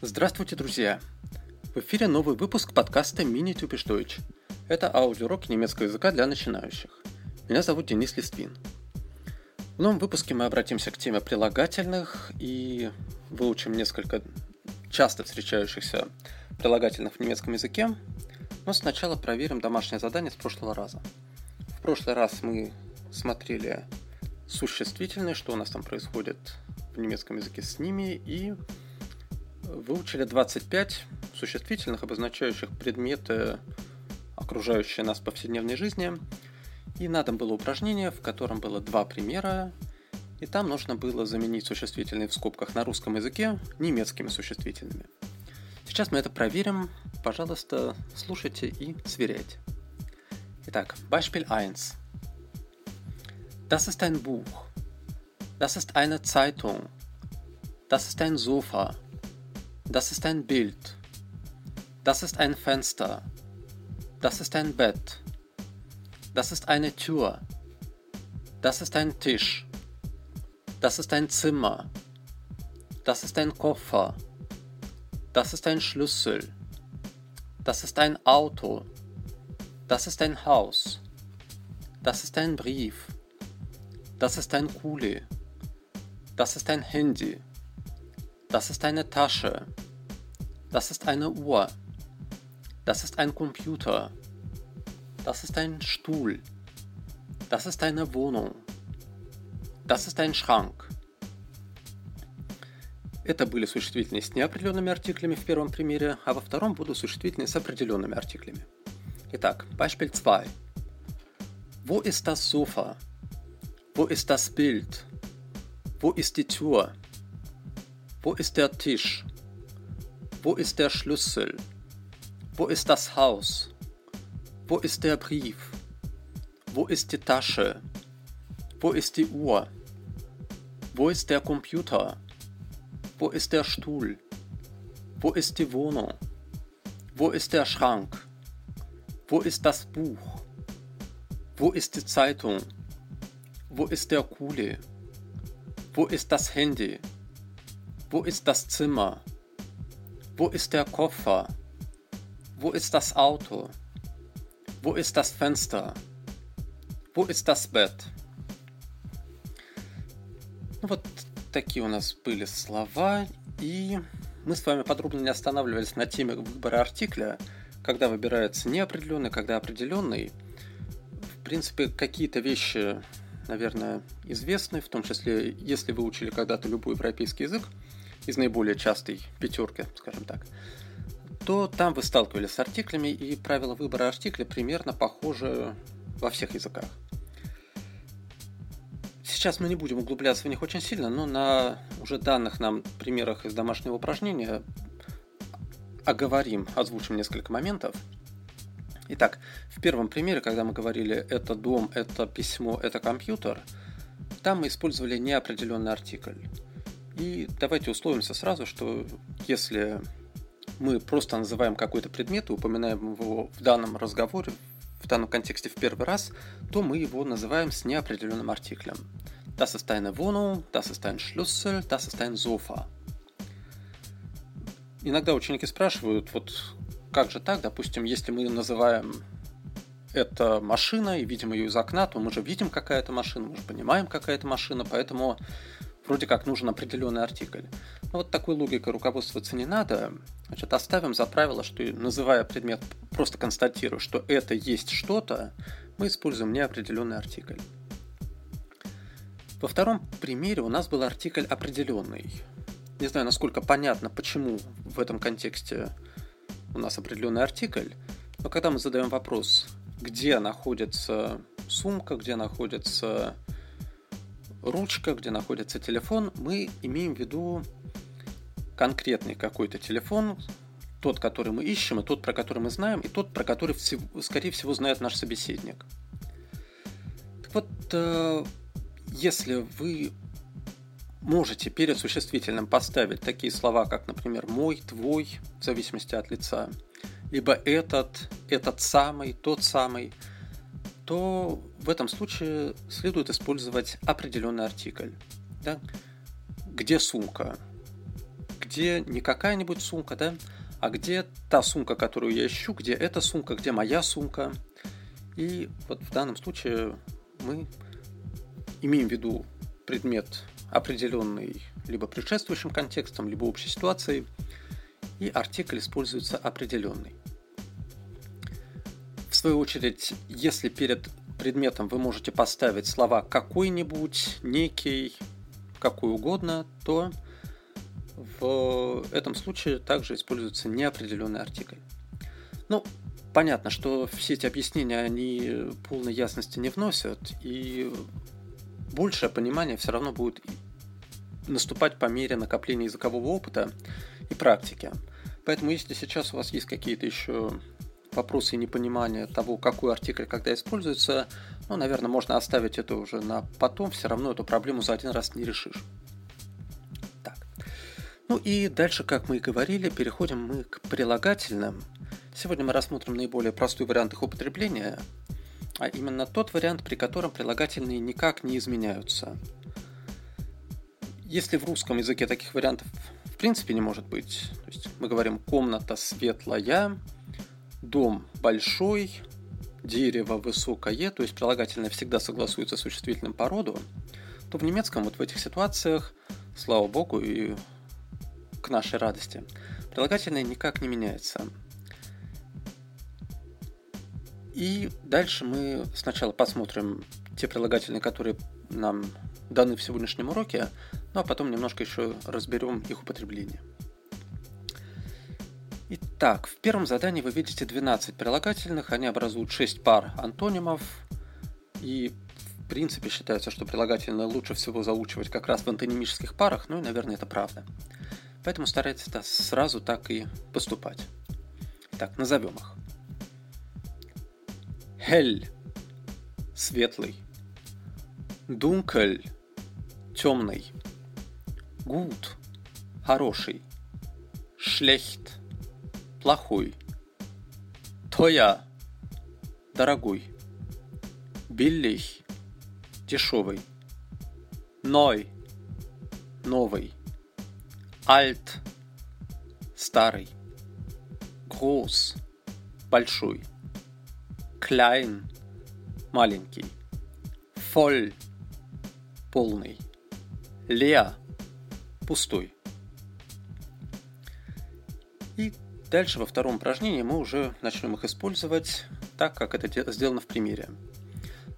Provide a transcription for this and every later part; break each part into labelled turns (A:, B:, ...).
A: Здравствуйте, друзья! В эфире новый выпуск подкаста Typisch Deutsch. Это аудиорок немецкого языка для начинающих. Меня зовут Денис Листвин. В новом выпуске мы обратимся к теме прилагательных и выучим несколько часто встречающихся прилагательных в немецком языке. Но сначала проверим домашнее задание с прошлого раза. В прошлый раз мы смотрели существительные, что у нас там происходит в немецком языке с ними, и выучили 25 существительных, обозначающих предметы, окружающие нас в повседневной жизни. И на дом было упражнение, в котором было два примера, и там нужно было заменить существительные в скобках на русском языке немецкими существительными. Сейчас мы это проверим. Пожалуйста, слушайте и сверяйте. Итак, Beispiel 1. Das ist ein Buch. Das ist eine Zeitung. Das ist ein Sofa. Das ist ein Bild. Das ist ein Fenster. Das ist ein Bett. Das ist eine Tür. Das ist ein Tisch. Das ist ein Zimmer. Das ist ein Koffer. Das ist ein Schlüssel. Das ist ein Auto. Das ist ein Haus. Das ist ein Brief. Das ist ein Kuli. Das ist ein Handy. Das ist eine Tasche. Das ist eine Uhr. Das ist ein Computer. Das ist ein Stuhl. Das ist eine Wohnung. Das ist ein Schrank. Это были существительные с неопределенными артиклями в первом примере, а во втором будут существительные с определенными артиклями. Итак, Beispiel 2. Wo ist das Sofa? Wo ist das Bild? Wo ist die Tür? Wo ist der Tisch? Wo ist der Schlüssel? Wo ist das Haus? Wo ist der Brief? Wo ist die Tasche? Wo ist die Uhr? Wo ist der Computer? Wo ist der Stuhl? Wo ist die Wohnung? Wo ist der Schrank? Wo ist das Buch? Wo ist die Zeitung? Wo ist der Kuli? Wo ist das Handy? Wo ist das Zimmer? Wo ist der Koffer? Wo ist das Auto? Wo ist das Fenster? Wo ist das Bett? Ну такие у нас были слова, и мы с вами подробно не останавливались на теме выбора артикля, когда выбирается неопределенный, когда определенный. В принципе, какие-то вещи, наверное, известны, в том числе, если вы учили когда-то любой европейский язык, из наиболее частой пятерки, скажем так, то там вы сталкивались с артиклями, и правила выбора артикля примерно похожи во всех языках. Сейчас мы не будем углубляться в них очень сильно, но на уже данных нам примерах из домашнего упражнения оговорим, озвучим несколько моментов. Итак, в первом примере, когда мы говорили «это дом», «это письмо», «это компьютер», там мы использовали неопределенный артикль. И давайте условимся сразу, что если мы просто называем какой-то предмет и упоминаем его в данном разговоре, в данном контексте в первый раз, то мы его называем с неопределенным артиклем. Das ist eine Wohnung, das ist ein Schlüssel, das ist ein Sofa. Иногда ученики спрашивают, вот как же так, допустим, если мы называем это машина и видим ее из окна, то мы же видим, какая это машина, мы же понимаем, какая это машина, поэтому вроде как нужен определенный артикль. Но вот такой логикой руководствоваться не надо. Значит, оставим за правило, что называя предмет, просто констатируя, что это есть что-то, мы используем неопределенный артикль. Во втором примере у нас был артикль определенный. Не знаю, насколько понятно, почему в этом контексте у нас определенный артикль, но когда мы задаем вопрос, где находится сумка, где находится ручка, где находится телефон, мы имеем в виду конкретный какой-то телефон, тот, который мы ищем, и тот, про который мы знаем, и тот, про который, скорее всего, знает наш собеседник. Так вот, э, если вы можете перед существительным поставить такие слова, как, например, мой, твой, в зависимости от лица, либо этот, этот самый, тот самый, то в этом случае следует использовать определенный артикль. Да? Где сумка? Где не какая-нибудь сумка, да? а где та сумка, которую я ищу, где эта сумка, где моя сумка. И вот в данном случае мы имеем в виду предмет определенный либо предшествующим контекстом, либо общей ситуацией, и артикль используется определенный. В свою очередь, если перед предметом вы можете поставить слова какой-нибудь, некий, какой угодно, то в этом случае также используется неопределенный артикль. Ну, понятно, что все эти объяснения, они полной ясности не вносят, и большее понимание все равно будет наступать по мере накопления языкового опыта и практики. Поэтому если сейчас у вас есть какие-то еще вопросы и непонимания того, какой артикль когда используется, ну, наверное, можно оставить это уже на потом, все равно эту проблему за один раз не решишь. Ну и дальше, как мы и говорили, переходим мы к прилагательным. Сегодня мы рассмотрим наиболее простой вариант их употребления, а именно тот вариант, при котором прилагательные никак не изменяются. Если в русском языке таких вариантов в принципе не может быть, то есть мы говорим комната светлая, дом большой, дерево высокое, то есть прилагательное всегда согласуется с существительным по роду, то в немецком вот в этих ситуациях, слава богу и к нашей радости, прилагательное никак не меняется. И дальше мы сначала посмотрим те прилагательные, которые нам даны в сегодняшнем уроке, ну а потом немножко еще разберем их употребление. Итак, в первом задании вы видите 12 прилагательных, они образуют 6 пар антонимов, и в принципе считается, что прилагательные лучше всего заучивать как раз в антонимических парах, ну и, наверное, это правда. Поэтому старайтесь сразу так и поступать. Итак, назовем их. Hell – светлый. Dunkel – темный. Gut – хороший. Schlecht – плохой. Teuer – дорогой. Billig – дешевый. Neu – новый. Alt – старый. Groß – большой. Klein – маленький. Voll – полный. Leer – пустой. И дальше во втором упражнении мы уже начнем их использовать так, как это сделано в примере.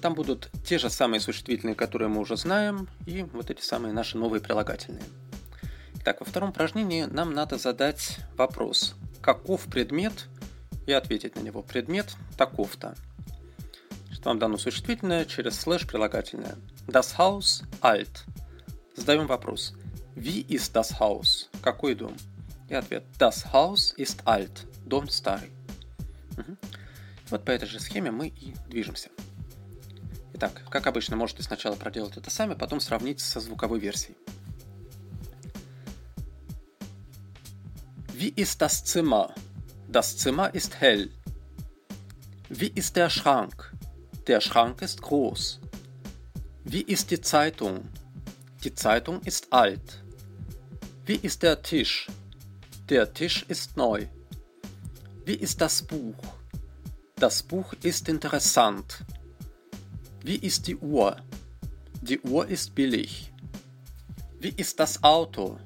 A: Там будут те же самые существительные, которые мы уже знаем, и вот эти самые наши новые прилагательные. Итак, во втором упражнении нам надо задать вопрос, каков предмет, и ответить на него. Предмет таков-то. Что вам дано существительное через слэш прилагательное. Das Haus alt. Задаем вопрос. Wie ist das Haus? Какой дом? И ответ. Das Haus ist alt. Дом старый. Угу. Вот по этой же схеме мы и движемся. Итак, как обычно, можете сначала проделать это сами, потом сравнить со звуковой версией. Wie ist das Zimmer? Das Zimmer ist hell. Wie ist der Schrank? Der Schrank ist groß. Wie ist die Zeitung? Die Zeitung ist alt. Wie ist der Tisch? Der Tisch ist neu. Wie ist das Buch? Das Buch ist interessant. Wie ist die Uhr? Die Uhr ist billig. Wie ist das Auto?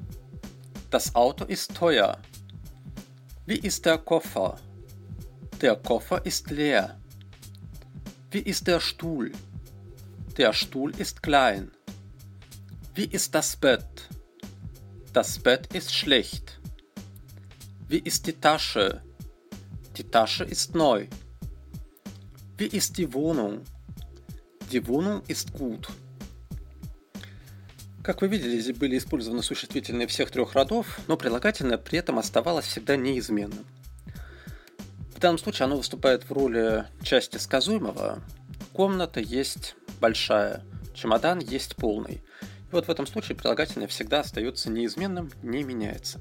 A: Das Auto ist teuer. Wie ist der Koffer? Der Koffer ist leer. Wie ist der Stuhl? Der Stuhl ist klein. Wie ist das Bett? Das Bett ist schlecht. Wie ist die Tasche? Die Tasche ist neu. Wie ist die Wohnung? Die Wohnung ist gut. Как вы видели, здесь были использованы существительные всех трех родов, но прилагательное при этом оставалось всегда неизменным. В данном случае оно выступает в роли части сказуемого. Комната есть большая, чемодан есть полный. И вот в этом случае прилагательное всегда остается неизменным, не меняется.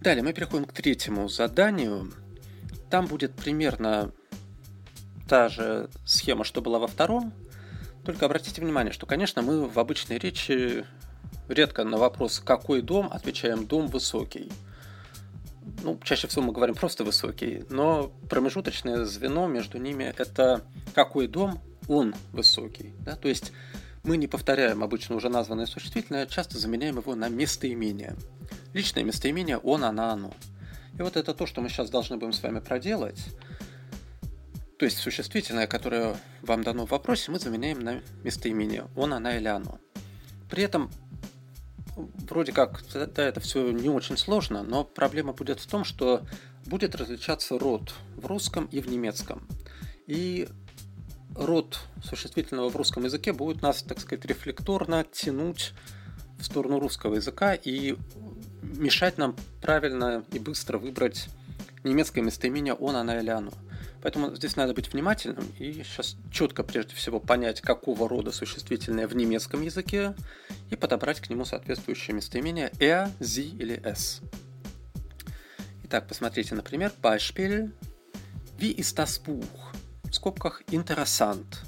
A: Далее мы переходим к третьему заданию. Там будет примерно та же схема, что была во втором, только обратите внимание, что, конечно, мы в обычной речи редко на вопрос «какой дом?» отвечаем «дом высокий». Ну, чаще всего мы говорим просто «высокий», но промежуточное звено между ними – это «какой дом?» Он высокий. Да? То есть мы не повторяем обычно уже названное существительное, часто заменяем его на местоимение. Личное местоимение «он», «она», «оно». И вот это то, что мы сейчас должны будем с вами проделать. То есть существительное, которое вам дано в вопросе, мы заменяем на местоимение «он», «она» или «оно». При этом вроде как да, это все не очень сложно, но проблема будет в том, что будет различаться род в русском и в немецком. И род существительного в русском языке будет нас, так сказать, рефлекторно тянуть в сторону русского языка и мешать нам правильно и быстро выбрать немецкое местоимение «он», «она» или «оно». Поэтому здесь надо быть внимательным и сейчас четко прежде всего понять, какого рода существительное в немецком языке и подобрать к нему соответствующее местоимение er, sie или es. Итак, посмотрите, например, Beispiel Wie ist das Buch? В скобках interessant.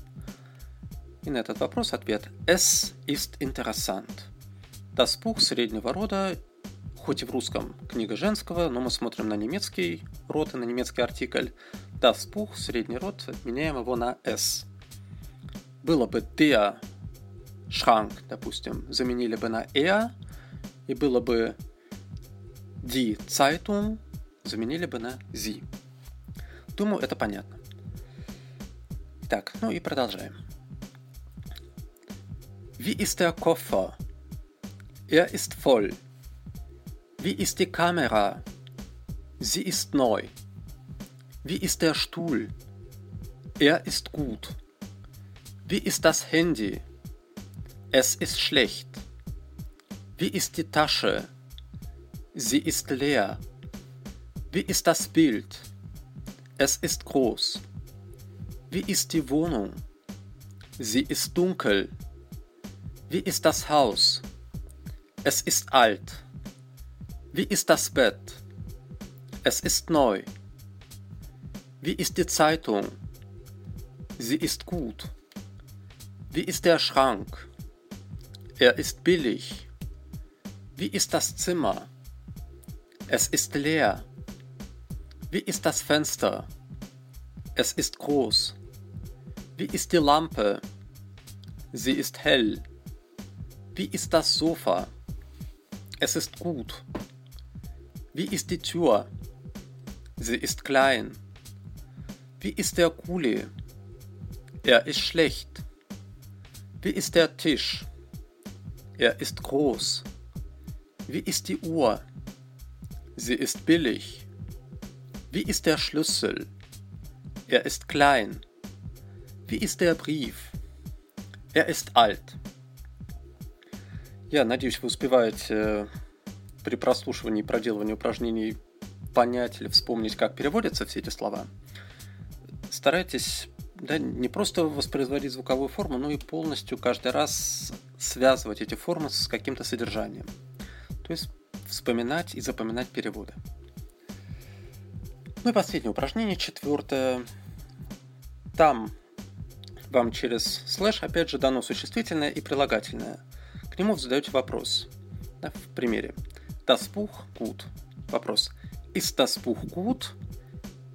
A: И на этот вопрос ответ Es ist interessant. Das Buch среднего рода хоть и в русском книга женского, но мы смотрим на немецкий род и на немецкий артикль. Das Buch, средний род, меняем его на S. Было бы der Schrank, допустим, заменили бы на er, и было бы die Zeitung, заменили бы на sie. Думаю, это понятно. Так, ну и продолжаем. Wie ist der Koffer? Er ist voll. Wie ist die Kamera? Sie ist neu. Wie ist der Stuhl? Er ist gut. Wie ist das Handy? Es ist schlecht. Wie ist die Tasche? Sie ist leer. Wie ist das Bild? Es ist groß. Wie ist die Wohnung? Sie ist dunkel. Wie ist das Haus? Es ist alt. Wie ist das Bett? Es ist neu. Wie ist die Zeitung? Sie ist gut. Wie ist der Schrank? Er ist billig. Wie ist das Zimmer? Es ist leer. Wie ist das Fenster? Es ist groß. Wie ist die Lampe? Sie ist hell. Wie ist das Sofa? Es ist gut. Wie ist die Tür? Sie ist klein. Wie ist der Kuli? Er ist schlecht. Wie ist der Tisch? Er ist groß. Wie ist die Uhr? Sie ist billig. Wie ist der Schlüssel? Er ist klein. Wie ist der Brief? Er ist alt. Я надеюсь, вы успеваете при прослушивании и проделывании упражнений понять или вспомнить, как переводятся все эти слова, старайтесь да, не просто воспроизводить звуковую форму, но и полностью каждый раз связывать эти формы с каким-то содержанием. То есть вспоминать и запоминать переводы. Ну и последнее упражнение, четвертое. Там вам через слэш опять же дано существительное и прилагательное. К нему задаете вопрос. Да, в примере. Buch gut? Вопрос. Das Buch gut?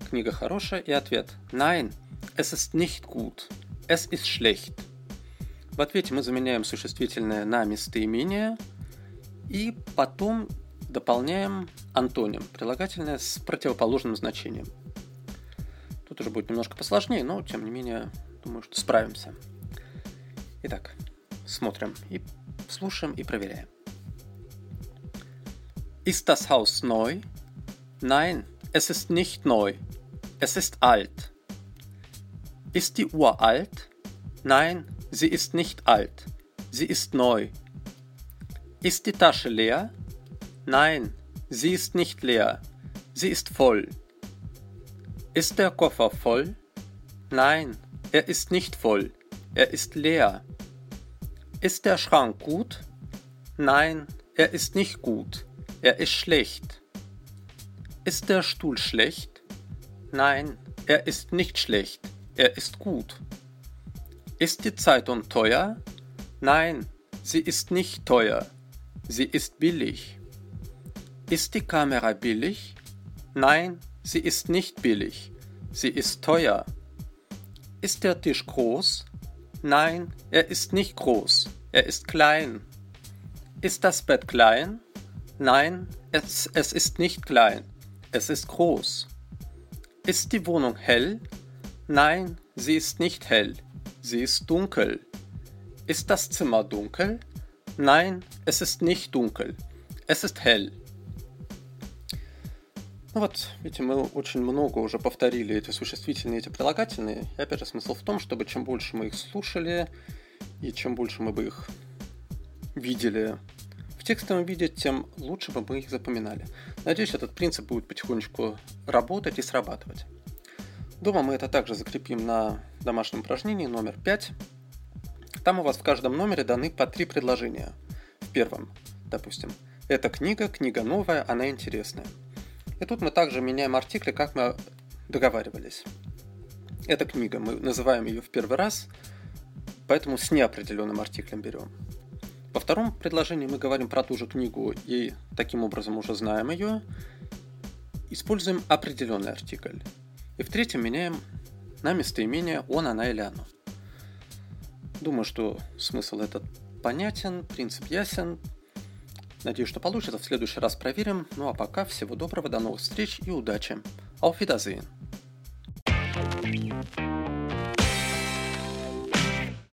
A: Книга хорошая. И ответ. Nein, es ist nicht gut. Es ist schlecht. В ответе мы заменяем существительное на местоимение и потом дополняем антоним, прилагательное с противоположным значением. Тут уже будет немножко посложнее, но тем не менее, думаю, что справимся. Итак, смотрим и слушаем и проверяем. Ist das Haus neu? Nein, es ist nicht neu. Es ist alt. Ist die Uhr alt? Nein, sie ist nicht alt. Sie ist neu. Ist die Tasche leer? Nein, sie ist nicht leer. Sie ist voll. Ist der Koffer voll? Nein, er ist nicht voll. Er ist leer. Ist der Schrank gut? Nein, er ist nicht gut. Er ist schlecht. Ist der Stuhl schlecht? Nein, er ist nicht schlecht. Er ist gut. Ist die Zeitung teuer? Nein, sie ist nicht teuer. Sie ist billig. Ist die Kamera billig? Nein, sie ist nicht billig. Sie ist teuer. Ist der Tisch groß? Nein, er ist nicht groß. Er ist klein. Ist das Bett klein? Nein, es, es ist nicht klein. Es ist groß. Ist die Wohnung hell? Nein, sie ist nicht hell. Sie ist dunkel. Ist das Zimmer dunkel? Nein, es ist nicht dunkel. Es ist hell. Ну вот, видите, мы очень много уже повторили эти существительные, эти прилагательные. И опять же, смысл в том, чтобы чем больше мы их слушали, и чем больше мы бы их видели текстовом виде, тем лучше бы мы их запоминали. Надеюсь, этот принцип будет потихонечку работать и срабатывать. Дома мы это также закрепим на домашнем упражнении номер 5. Там у вас в каждом номере даны по три предложения. В первом, допустим, эта книга, книга новая, она интересная. И тут мы также меняем артикли, как мы договаривались. Эта книга, мы называем ее в первый раз, поэтому с неопределенным артиклем берем. Во втором предложении мы говорим про ту же книгу и таким образом уже знаем ее. Используем определенный артикль. И в третьем меняем на местоимение он, она или оно. Думаю, что смысл этот понятен, принцип ясен. Надеюсь, что получится. В следующий раз проверим. Ну а пока всего доброго, до новых встреч и удачи. Auf Wiedersehen.